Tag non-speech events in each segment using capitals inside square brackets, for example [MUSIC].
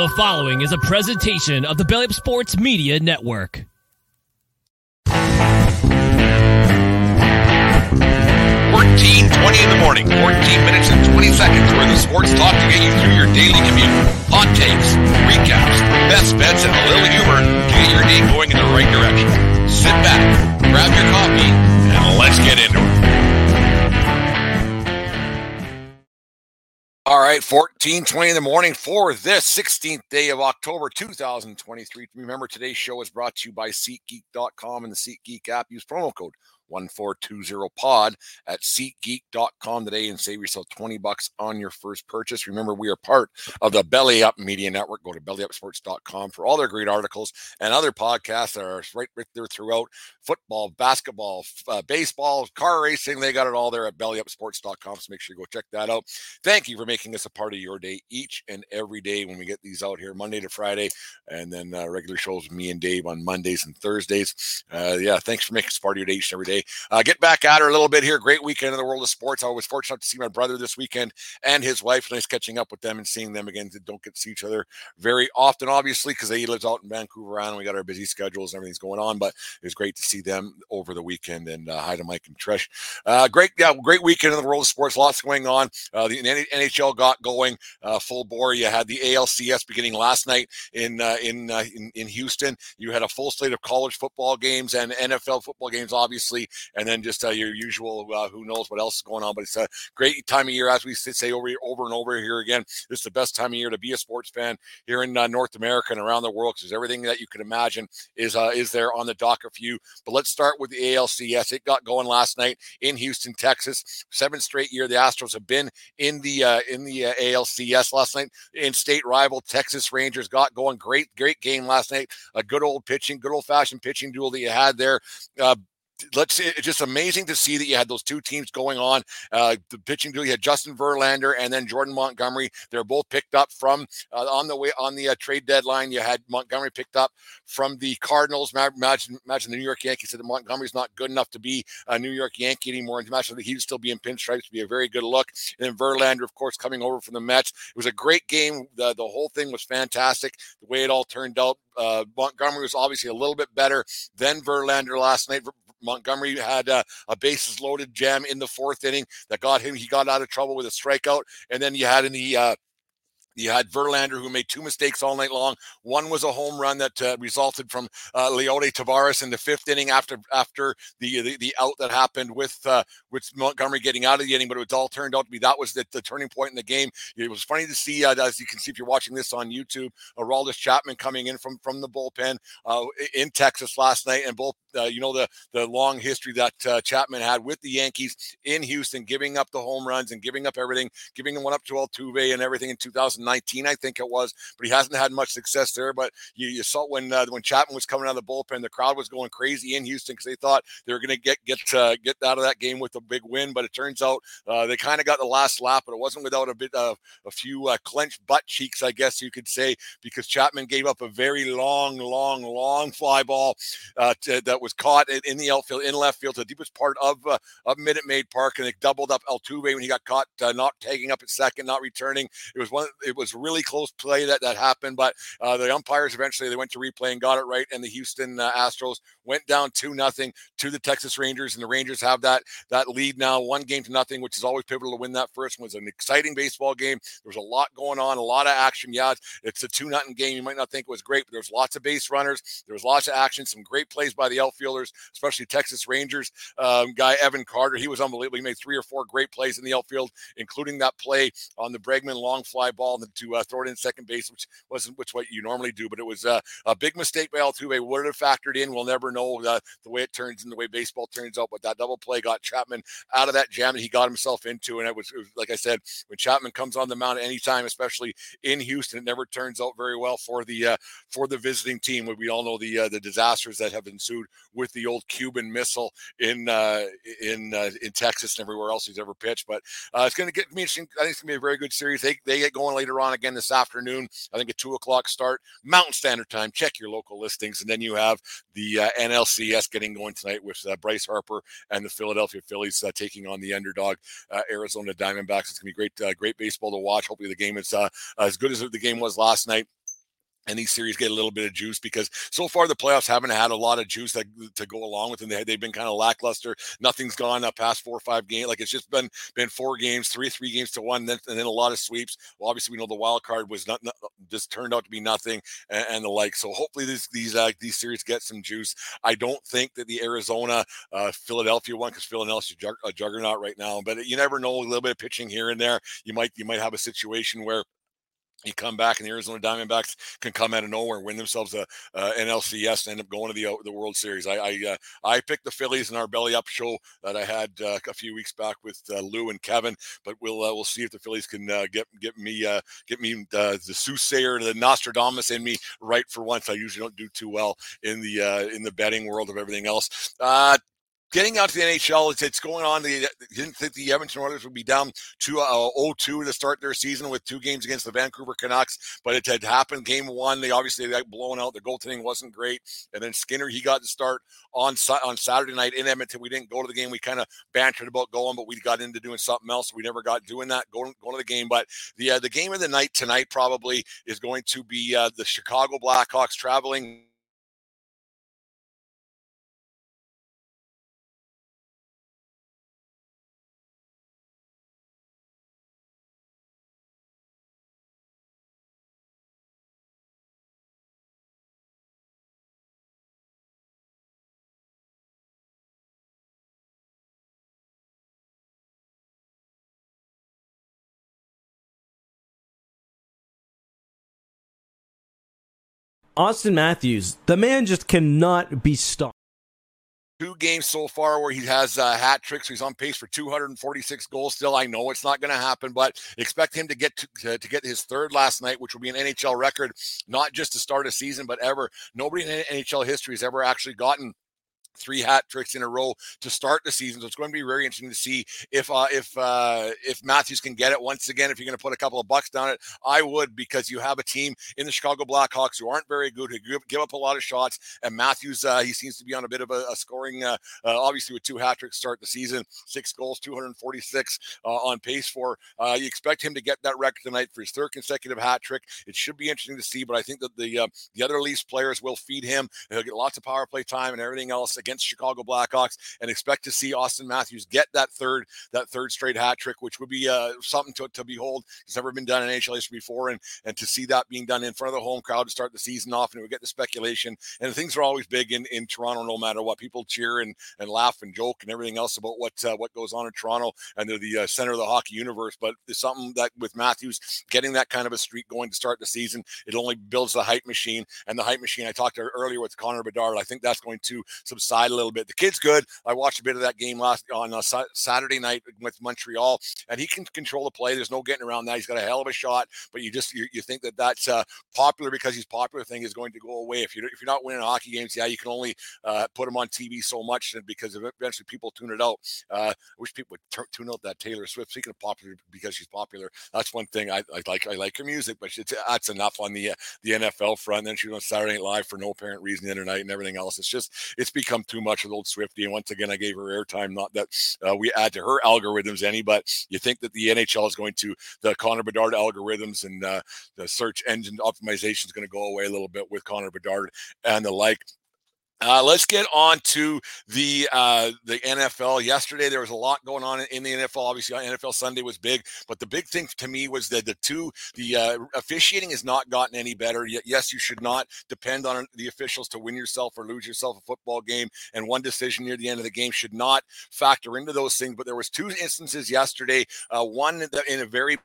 The following is a presentation of the Belly Up Sports Media Network. 14, 20 in the morning, 14 minutes and 20 seconds where the sports talk to get you through your daily commute. Hot takes, recaps, best bets, and a little humor to get your day going in the right direction. Sit back, grab your coffee, and let's get into it. All right, 14, 20 in the morning for this 16th day of October 2023. Remember, today's show is brought to you by SeatGeek.com and the SeatGeek app. Use promo code 1420pod at SeatGeek.com today and save yourself 20 bucks on your first purchase. Remember, we are part of the Belly Up Media Network. Go to bellyupsports.com for all their great articles and other podcasts that are right, right there throughout football, basketball, uh, baseball, car racing. They got it all there at bellyupsports.com. So make sure you go check that out. Thank you for making us a part of your day each and every day when we get these out here, Monday to Friday, and then uh, regular shows with me and Dave on Mondays and Thursdays. Uh, yeah, thanks for making us part of your day each and every day. Uh, get back at her a little bit here. Great weekend in the world of sports. I was fortunate to see my brother this weekend and his wife. Nice catching up with them and seeing them again. Don't get to see each other very often, obviously, because he lives out in Vancouver and we got our busy schedules and everything's going on. But it was great to see them over the weekend. And uh, hi to Mike and Trish. Uh, great, yeah, great weekend in the world of sports. Lots going on. Uh, the NHL got going uh, full bore. You had the ALCS beginning last night in uh, in, in in Houston. You had a full slate of college football games and NFL football games, obviously and then just uh, your usual uh, who knows what else is going on. But it's a great time of year, as we say over over and over here again. It's the best time of year to be a sports fan here in uh, North America and around the world because everything that you can imagine is uh, is there on the docket for you. But let's start with the ALCS. It got going last night in Houston, Texas. Seventh straight year the Astros have been in the uh, in the uh, ALCS last night. In state rival Texas Rangers got going. Great great game last night. A good old pitching, good old fashioned pitching duel that you had there. Uh, let's it's just amazing to see that you had those two teams going on. Uh, the pitching duel, you had Justin Verlander and then Jordan Montgomery. They're both picked up from uh, on the way on the uh, trade deadline. You had Montgomery picked up from the Cardinals. Imagine, imagine the New York Yankees said that Montgomery's not good enough to be a New York Yankee anymore. And imagine that he'd still be in pinstripes, would be a very good look. And then Verlander, of course, coming over from the Mets. It was a great game. The, the whole thing was fantastic. The way it all turned out. Uh, Montgomery was obviously a little bit better than Verlander last night. Montgomery had a, a, bases loaded jam in the fourth inning that got him. He got out of trouble with a strikeout, and then you had in the uh, you had Verlander, who made two mistakes all night long. One was a home run that uh, resulted from uh, Leody Taveras in the fifth inning after after the the, the out that happened with uh, with Montgomery getting out of the inning. But it all turned out to be that was the, the turning point in the game. It was funny to see, uh, as you can see if you're watching this on YouTube, Aroldis Chapman coming in from from the bullpen uh, in Texas last night, and both uh, you know the the long history that uh, Chapman had with the Yankees in Houston, giving up the home runs and giving up everything, giving one up to Altuve and everything in 2019, I think it was. But he hasn't had much success there. But you, you saw when uh, when Chapman was coming out of the bullpen, the crowd was going crazy in Houston because they thought they were going to get get uh, get out of that game with a big win. But it turns out uh, they kind of got the last lap, but it wasn't without a bit of a few uh, clenched butt cheeks, I guess you could say, because Chapman gave up a very long, long, long fly ball to, that was caught in the outfield, in left field, to the deepest part of uh, of Minute Maid Park, and it doubled up Altuve when he got caught uh, not taking up at second, not returning. It was one. It was really close play that that happened, but uh, the umpires eventually they went to replay and got it right, and the Houston uh, Astros went down two nothing to the Texas Rangers, and the Rangers have that that lead now, one game to nothing, which is always pivotal to win that first one. It was an exciting baseball game. There was a lot going on, a lot of action. Yeah, it's a two nothing game. You might not think it was great, but there's lots of base runners. There was lots of action, some great plays by the outfielders especially Texas Rangers um, guy Evan Carter. He was unbelievable. He made three or four great plays in the outfield, including that play on the Bregman long fly ball to uh, throw it in second base, which wasn't which what you normally do, but it was uh, a big mistake by Altuve. Would have factored in. We'll never know uh, the way it turns and the way baseball turns out. But that double play got Chapman out of that jam that he got himself into, and it was, it was like I said, when Chapman comes on the mound at any time, especially in Houston, it never turns out very well for the uh, for the visiting team. We all know the uh, the disasters that have ensued with the old Cuban Missile in uh, in uh, in Texas and everywhere else he's ever pitched. But uh, it's going to get me. I think it's going to be a very good series. They they get going later on again this afternoon. I think a two o'clock start Mountain Standard Time. Check your local listings, and then you have the uh, NLCS getting going tonight with uh, Bryce Harper and the Philadelphia Phillies uh, taking on the underdog Arizona Diamondbacks. It's to be great great baseball to watch. Hopefully the game is as good as the game was last night and these series get a little bit of juice because so far the playoffs haven't had a lot of juice that, to go along with them. They, they've been kind of lackluster. Nothing's gone up past four or five games. Like it's just been been four games, three three games to one, and then, and then a lot of sweeps. Well, obviously we know the wild card was not, not just turned out to be nothing and, and, the like. So hopefully these these uh, these series get some juice. I don't think that the Arizona uh, Philadelphia one because Philadelphia's a juggernaut right now, but you never know. A little bit of pitching here and there, you might you might have a situation where you come back and the Arizona Diamondbacks can come out of nowhere win themselves a, uh, an LCS and end up going to the uh, the World Series. I I, uh, I, picked the Phillies in our belly up show that I had uh, a few weeks back with uh, Lou and Kevin, but we'll uh, we'll see if the Phillies can get get me get me the soothsayer, the Nostradamus in me right for once. I usually don't do too well in the in the betting world of everything else getting out to the NHL, it's, it's going on. They didn't think the Edmonton Oilers would be down to uh, 0-2 to start their season with two games against the Vancouver Canucks, but it had happened. Game one, they obviously got blown out. The goaltending wasn't great, and then Skinner he got to start on on Saturday night in Edmonton. We didn't go to the game. We kind of bantered about going, but we got into doing something else. We never got doing that going going to the game. But the uh, the game of the night tonight probably is going to be uh, the Chicago Blackhawks traveling Auston Matthews, the man just cannot be stopped. Two games so far where he has uh, hat tricks. He's on pace for 246 goals. Still, I know it's not going to happen, but expect him to get to, to, to, get his third last night, which will be an NHL record, not just to start a season, but ever. Nobody in NHL history has ever actually gotten three hat tricks in a row to start the season. So it's going to be very interesting to see if uh, if uh, if Matthews can get it once again. If you're going to put a couple of bucks down it, I would because you have a team in the Chicago Blackhawks who aren't very good, who give, up a lot of shots. And Matthews, uh, he seems to be on a bit of a, a scoring, uh, uh, obviously with two hat tricks start the season, six goals, 246 uh, on pace for. you expect him to get that record tonight for his third consecutive hat trick. It should be interesting to see, but I think that the the other Leafs players will feed him. He'll get lots of power play time and everything else against Chicago Blackhawks and expect to see Auston Matthews get that third that third straight hat trick, which would be uh, something to, to behold. It's never been done in NHL history before, and and to see that being done in front of the home crowd to start the season off, and we get the speculation. And things are always big in, in Toronto, no matter what. People cheer and, and laugh and joke and everything else about what uh, what goes on in Toronto, and they're the uh, center of the hockey universe. But there's something that with Matthews getting that kind of a streak going to start the season, it only builds the hype machine, and the hype machine I talked to earlier with Connor Bedard. I think that's going to subside a little bit. The kid's good. I watched a bit of that game last on uh, Saturday night with Montreal, and he can control the play. There's no getting around that. He's got a hell of a shot, but you just you, you think that that's uh, popular because he's popular thing is going to go away. If you if you're not winning hockey games, yeah, you can only uh, put him on TV so much because eventually people tune it out. Uh, I wish people would t- tune out that Taylor Swift. Speaking of popular, because she's popular, that's one thing I, I like. I like her music, but that's enough on the uh, the NFL front. Then she was on Saturday Night Live for no apparent reason the other night and everything else. It's just it's become too much with old Swifty. And once again, I gave her airtime. Not that uh, we add to her algorithms any, but you think that the NHL is going to the Connor Bedard algorithms and uh, the search engine optimization is going to go away a little bit with Connor Bedard and the like. Uh, let's get on to the uh, the NFL. Yesterday there was a lot going on in the NFL. Obviously, NFL Sunday was big, but the big thing to me was that the two the uh, officiating has not gotten any better. Yes, you should not depend on the officials to win yourself or lose yourself a football game. And one decision near the end of the game should not factor into those things. But there was two instances yesterday. Uh, one in a very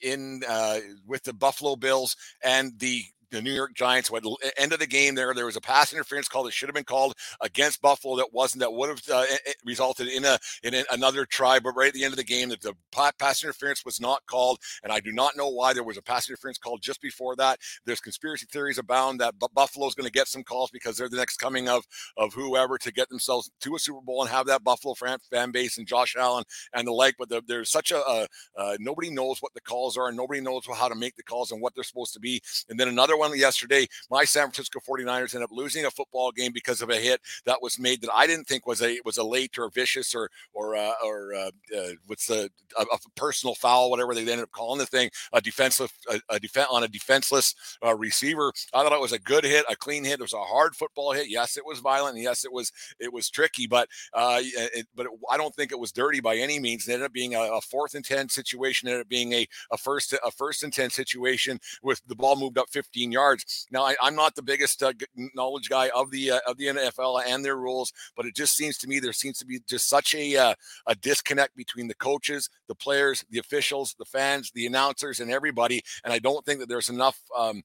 in uh, with the Buffalo Bills and the the New York Giants. The end of the game, there there was a pass interference call that should have been called against Buffalo that wasn't. That would have uh, resulted in a in another try. But right at the end of the game, that the pass interference was not called, and I do not know why there was a pass interference called just before that. There's conspiracy theories abound that Buffalo is going to get some calls because they're the next coming of of whoever to get themselves to a Super Bowl and have that Buffalo fan, fan base and Josh Allen and the like. But the, there's such a, a uh, nobody knows what the calls are, and nobody knows how to make the calls and what they're supposed to be. And then another one yesterday. My San Francisco 49ers ended up losing a football game because of a hit that was made that I didn't think was a was a late or vicious or or uh, or uh, uh, what's the a, a, personal foul, whatever they ended up calling the thing, a defenseless a, a defense on a defenseless uh, receiver. I thought it was a good hit, a clean hit. It was a hard football hit. Yes, it was violent. Yes, it was it was tricky, but uh, it, but it, I don't think it was dirty by any means. It ended up being a, a fourth and ten situation. It ended up being a a first a first and ten situation with the ball moved up 15 yards. Now I, am not the biggest uh, knowledge guy of the uh, of the NFL and their rules, but it just seems to me there seems to be just such a uh, a disconnect between the coaches, the players, the officials, the fans, the announcers, and everybody. And I don't think that there's enough um,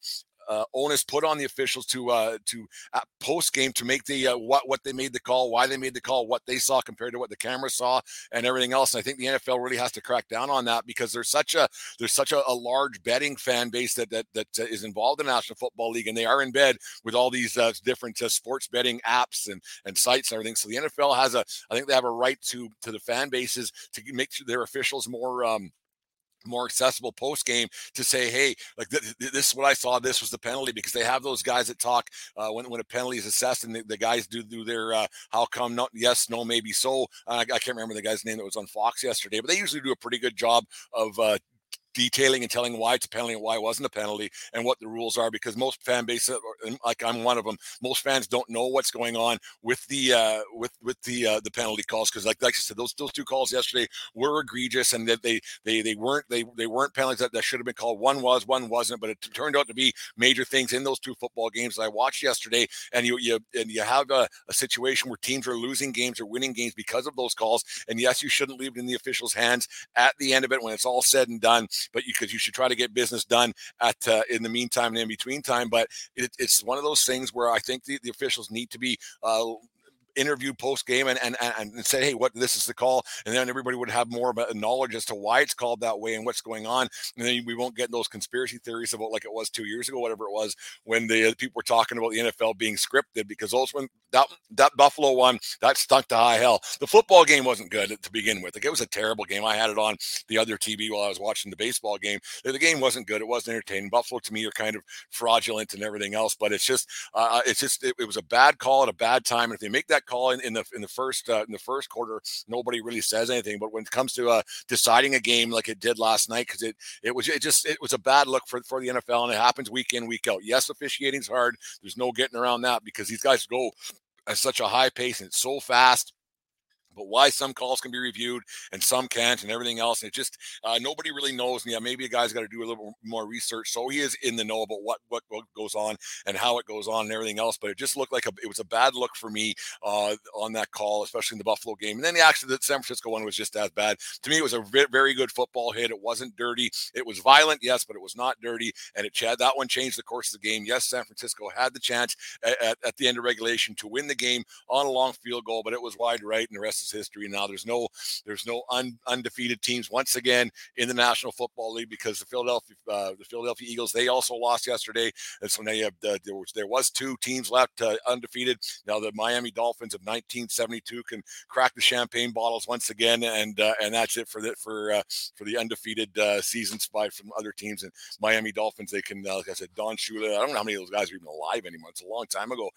uh, onus put on the officials to uh, to uh, post game to make the uh, what what they made the call, why they made the call, what they saw compared to what the camera saw, and everything else. And I think the NFL really has to crack down on that because there's such a there's such a, a large betting fan base that that that uh, is involved in the National Football League, and they are in bed with all these uh, different sports betting apps and and sites and everything. So the NFL has a I think they have a right to to the fan bases to make their officials more. Um, more accessible post game to say, hey, like th- th- this is what I saw. This was the penalty because they have those guys that talk uh, when when a penalty is assessed, and the, the guys do do their uh, how come not yes no maybe so. Uh, I can't remember the guy's name that was on Fox yesterday, but they usually do a pretty good job of uh, detailing and telling why it's a penalty and why it wasn't a penalty and what the rules are because most fan base uh, like I'm one of them most fans don't know what's going on with the uh with with the uh the penalty calls because like like I said those those two calls yesterday were egregious and that they they they weren't they they weren't penalties that, that should have been called. One was one wasn't but it turned out to be major things in those two football games I watched yesterday and you you and you have a, a situation where teams are losing games or winning games because of those calls and yes you shouldn't leave it in the officials hands at the end of it when it's all said and done but you, you, should try to get business done at uh, in the meantime and in between time. But it, it's one of those things where I think the, the officials need to be uh, interview post game and, and and say, hey, what this is the call, and then everybody would have more of a knowledge as to why it's called that way and what's going on. And then we won't get those conspiracy theories about like it was two years ago, whatever it was, when the uh, people were talking about the NFL being scripted because those when that that Buffalo one that stunk to high hell. The football game wasn't good to begin with. Like it was a terrible game. I had it on the other TV while I was watching the baseball game. The game wasn't good. It wasn't entertaining. Buffalo to me are kind of fraudulent and everything else, but it's just uh, it's just it, it was a bad call at a bad time. And if they make that call in, in the in the first uh, in the first quarter, nobody really says anything. But when it comes to uh, deciding a game like it did last night, because it it was it just it was a bad look for for the NFL, and it happens week in week out. Yes, officiating's hard. There's no getting around that because these guys go at such a high pace and it's so fast but why some calls can be reviewed and some can't and everything else. And it just uh, nobody really knows. And yeah, maybe a guy's got to do a little more research. So he is in the know about what, what, goes on and how it goes on and everything else. But it just looked like a, it was a bad look for me uh, on that call, especially in the Buffalo game. And then the actually the San Francisco one was just as bad. To me, it was a very good football hit. It wasn't dirty. It was violent, yes, but it was not dirty. And it Chad that one changed the course of the game. Yes, San Francisco had the chance at, at, at the end of regulation to win the game on a long field goal, but it was wide right, and the rest is history. Now there's no there's no un, undefeated teams once again in the National Football League because the Philadelphia uh, the Philadelphia Eagles they also lost yesterday, and so now you have the, there was there was two teams left uh, undefeated. Now the Miami Dolphins of 1972 can crack the champagne bottles once again, and uh, and that's it for the for uh, for the undefeated uh, seasons by from other teams. And Miami Dolphins they can uh, like I said Don Shula. I don't know how many of those guys are even alive anymore. It's a long time ago.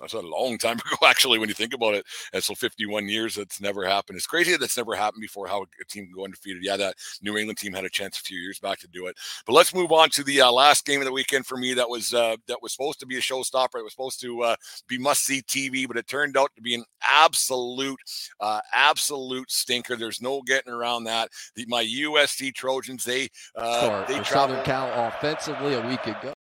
That's a long time [LAUGHS] ago, actually, when you think about it. And so 51 years, that's never happened. It's crazy that's never happened before how a team can go undefeated. Yeah, that New England team had a chance a few years back to do it. But let's move on to the uh, last game of the weekend for me. That was uh, that was supposed to be a showstopper. It was supposed to uh, be must see TV, but it turned out to be an absolute, uh, absolute stinker. There's no getting around that. The, my USC Trojans, they uh, they traveled Southern Cal offensively a week ago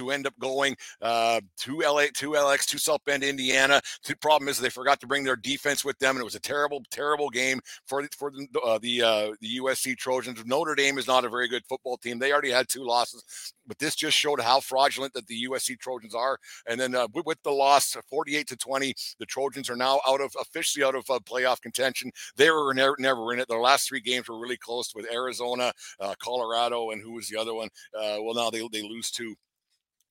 to end up going uh, to LA, to LX, to South Bend, Indiana. The problem is they forgot to bring their defense with them, and it was a terrible, terrible game for for the uh, the, uh, the USC Trojans. Notre Dame is not a very good football team. They already had two losses, but this just showed how fraudulent that the USC Trojans are. And then uh, with, the loss, 48 to 20, the Trojans are now out of officially out of uh, playoff contention. They were never, never in it. Their last three games were really close with Arizona, uh, Colorado, and who was the other one? well, now they they lose to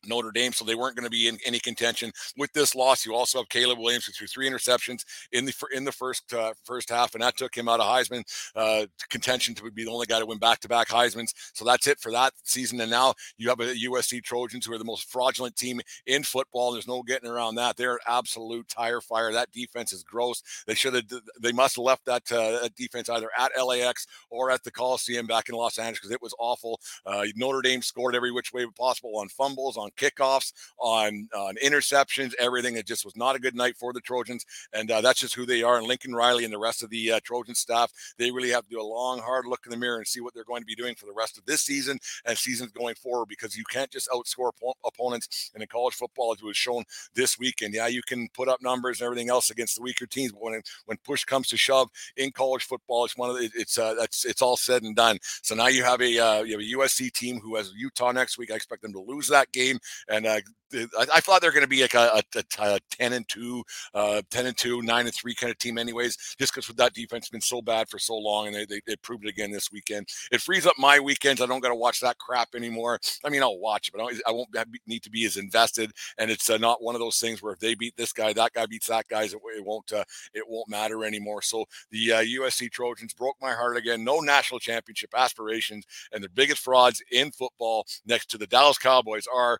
Notre Dame, so they weren't going to be in any contention with this loss. You also have Caleb Williams who threw three interceptions in the in the first uh, first half, and that took him out of Heisman uh, contention to be the only guy to win back to back Heisman's. So that's it for that season. And now you have a USC Trojans who are the most fraudulent team in football. There's no getting around that. They're an absolute tire fire. That defense is gross. They should have. They must have left that, uh, that defense either at LAX or at the Coliseum back in Los Angeles because it was awful. Uh, Notre Dame scored every which way possible on fumbles, on kickoffs, on on interceptions, everything. It just was not a good night for the Trojans, and uh, that's just who they are. And Lincoln Riley and the rest of the uh, Trojan staff, they really have to do a long, hard look in the mirror and see what they're going to be doing for the rest of this season and seasons going forward. Because you can't just outscore opponents in college football as was shown this weekend. Yeah, you can put up numbers and everything else against the weaker teams, but when when push comes to shove in college football, it's one of the, it's uh, that's it's all said and done. So now you have a uh, you have a USC team who has Utah next week. I expect them to lose that game and uh, I, I, thought they're going to be like a, a, a, 10 and 2, uh, 10 and 2, 9 and 3 kind of team, anyways, just because with that defense has been so bad for so long and they, they, they, proved it again this weekend. It frees up my weekends. I don't got to watch that crap anymore. I mean, I'll watch it, but I won't have, need to be as invested. And it's uh, not one of those things where if they beat this guy, that guy beats that guy, it, it won't uh, it won't matter anymore. So the USC uh, Trojans broke my heart again. No national championship aspirations, and the biggest frauds in football next to the Dallas Cowboys are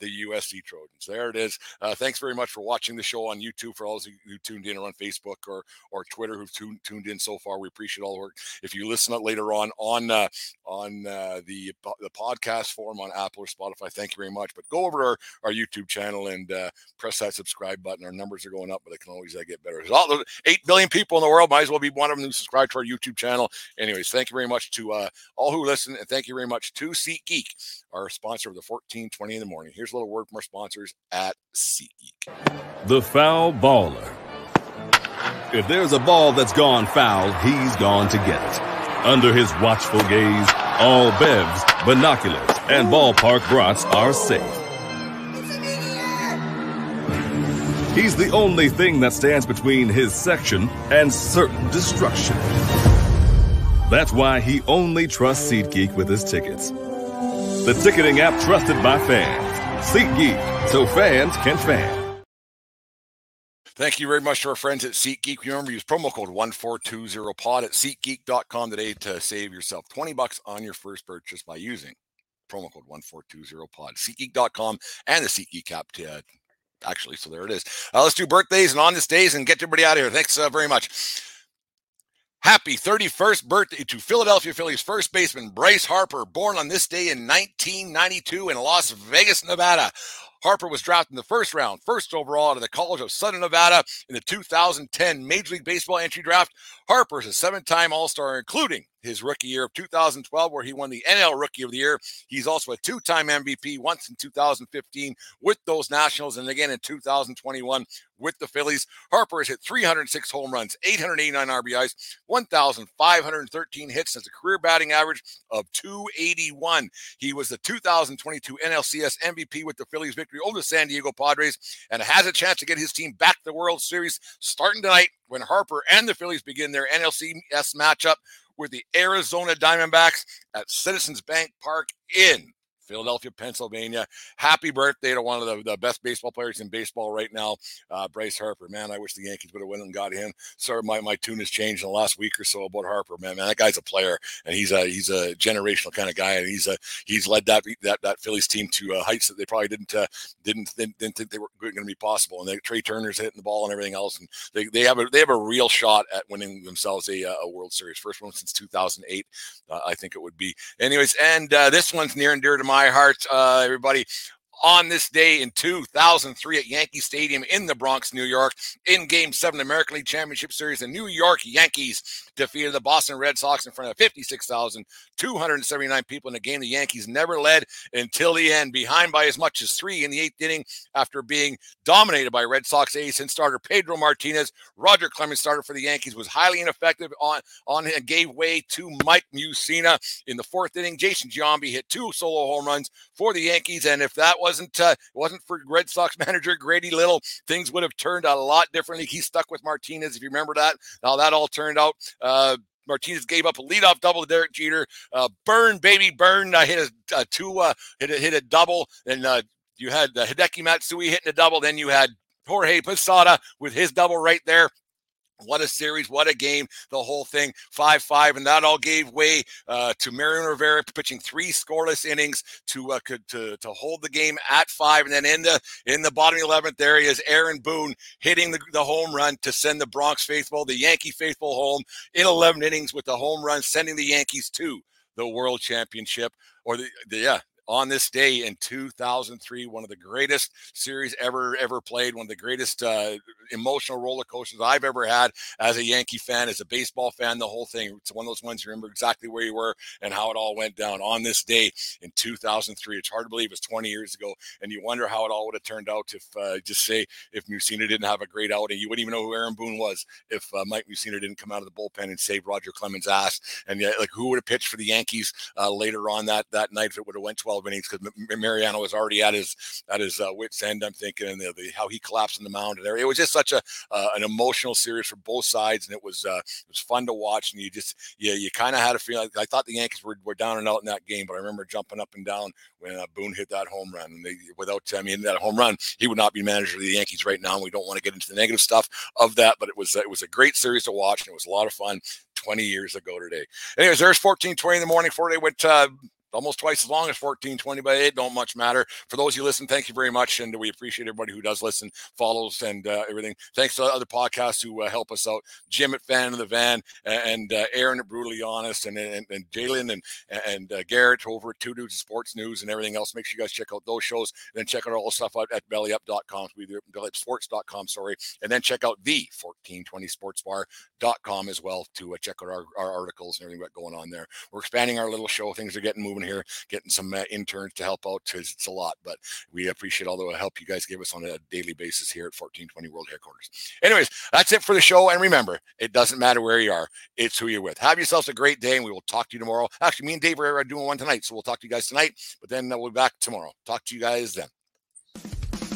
the USC Trojans. There it is. Uh, thanks very much for watching the show on YouTube. For all those who tuned in or on Facebook or or Twitter who've tuned, tuned in so far, we appreciate all the work. If you listen up later on on uh, on uh, the the podcast form on Apple or Spotify, thank you very much. But go over to our, our YouTube channel and uh, press that subscribe button. Our numbers are going up, but they can always uh, get better. There's all the eight billion people in the world might as well be one of them who subscribe to our YouTube channel. Anyways, thank you very much to uh, all who listen, and thank you very much to SeatGeek, our sponsor of the 1420 in the morning. Here's Here's a little word from our sponsors at SeatGeek. The foul baller. If there's a ball that's gone foul, he's gone to get it. Under his watchful gaze, all bevs, binoculars, and ballpark brats are safe. He's the only thing that stands between his section and certain destruction. That's why he only trusts SeatGeek with his tickets. The ticketing app trusted by fans. SeatGeek, so fans can fan. Thank you very much to our friends at SeatGeek. Remember, use promo code 1420pod at SeatGeek.com today to save yourself 20 bucks on your first purchase by using promo code 1420pod. SeatGeek.com and the SeatGeek app to, uh, actually. So there it is. Uh, let's do birthdays and on this days and get everybody out of here. Thanks uh, very much. Happy 31st birthday to Philadelphia Phillies first baseman Bryce Harper, born on this day in 1992 in Las Vegas, Nevada. Harper was drafted in the first round, first overall out of the College of Southern Nevada in the 2010 Major League Baseball entry draft. Harper is a seven time All Star, including his rookie year of 2012, where he won the NL Rookie of the Year. He's also a two time MVP, once in 2015 with those Nationals, and again in 2021 with the Phillies. Harper has hit 306 home runs, 889 RBIs, 1,513 hits, has a career batting average of 281. He was the 2022 NLCS MVP with the Phillies victory over the San Diego Padres and has a chance to get his team back to the World Series starting tonight when Harper and the Phillies begin their NLCS matchup with the Arizona Diamondbacks at Citizens Bank Park in Philadelphia, Pennsylvania. Happy birthday to one of the, the best baseball players in baseball right now, uh, Bryce Harper. Man, I wish the Yankees would have went and got him. Sorry, my, my tune has changed in the last week or so about Harper. Man, man, that guy's a player, and he's a he's a generational kind of guy, and he's a he's led that that that Phillies team to uh, heights that they probably didn't uh, didn't didn't, think they were going to be possible. And they, Trea Turner's hitting the ball and everything else, and they, they have a they have a real shot at winning themselves a, uh, a World Series, first one since 2008. Uh, I think it would be. Anyways, and uh, this one's near and dear to my heart. Uh, everybody on this day in 2003 at Yankee Stadium in the Bronx, New York, in Game 7 American League Championship Series. The New York Yankees defeated the Boston Red Sox in front of 56,279 people in a game the Yankees never led until the end, behind by as much as three in the eighth inning after being dominated by Red Sox ace and starter Pedro Martinez. Roger Clemens, starter for the Yankees, was highly ineffective on, on and gave way to Mike Mussina in the fourth inning. Jason Giambi hit two solo home runs for the Yankees, and if that wasn't uh, wasn't for Red Sox [LAUGHS] manager Grady Little, things would have turned a lot differently. He stuck with Martinez, if you remember that. Now that all turned out. Uh, Martinez gave up a leadoff double to Derek Jeter. Uh, burn, baby, burn. Uh, hit a, a two, uh, hit a hit a double, and uh, You had uh, Hideki Matsui hitting a double. Then you had Jorge Posada with his double right there. What a series, what a game, the whole thing, 5 5. And that all gave way uh, to Mariano Rivera pitching three scoreless innings to, uh, to to hold the game at five. And then in the in the bottom 11th, there he is, Aaron Boone hitting the, the home run to send the Bronx faithful, the Yankee faithful home in 11 innings with the home run, sending the Yankees to the World Championship or the, the yeah on this day in 2003 one of the greatest series ever ever played one of the greatest uh, emotional roller coasters i've ever had as a yankee fan as a baseball fan the whole thing. It's one of those ones you remember exactly where you were and how it all went down on this day in 2003 it's hard to believe it's 20 years ago and you wonder how it all would have turned out if uh, just say if Mussina didn't have a great outing. You wouldn't even know who aaron boone was if uh, mike Mussina didn't come out of the bullpen and save roger clemens ass. And yet like who would have pitched for the yankees uh, later on that that night if it would have went 12 innings because Mariano was already at his at his uh, wits end. I'm thinking, and the, the, how he collapsed on the mound, and there. it was just such a uh, an emotional series for both sides, and it was uh, it was fun to watch. And you just yeah, you, you kind of had a feeling. I thought the Yankees were, were down and out in that game, but I remember jumping up and down when uh, Boone hit that home run. And they, without I mean that home run, he would not be manager of the Yankees right now. And we don't want to get into the negative stuff of that, but it was it was a great series to watch, and it was a lot of fun. 20 years ago today. Anyways, there's 1420 in the morning. Four day went uh, almost twice as long as 1420, but it don't much matter. For those who listen, thank you very much. And we appreciate everybody who does listen, follows, and uh, everything. Thanks to other podcasts who uh, help us out. Jim at Fan of the Van and uh, Aaron at Brutally Honest and, and, and Jalen and, and uh, Garrett over at Two Dudes Sports News and everything else. Make sure you guys check out those shows and then check out all the stuff out at bellyup.com, We bellyupsports.com, sorry. And then check out the 1420sportsbar.com as well to uh, check out our, our articles and everything got going on there. We're expanding our little show. Things are getting moving here, getting some uh, interns to help out because it's a lot. But we appreciate all the help you guys give us on a daily basis here at 1420 World Headquarters. Anyways, that's it for the show. And remember, it doesn't matter where you are, it's who you're with. Have yourselves a great day, and we will talk to you tomorrow. Actually, me and Dave are doing one tonight, so we'll talk to you guys tonight. But then uh, we'll be back tomorrow. Talk to you guys then.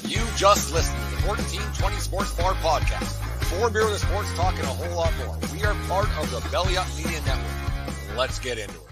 You just listened to the 1420 Sports Bar podcast. Four beer with the sports talking a whole lot more. We are part of the Belly Up Media Network. Let's get into it.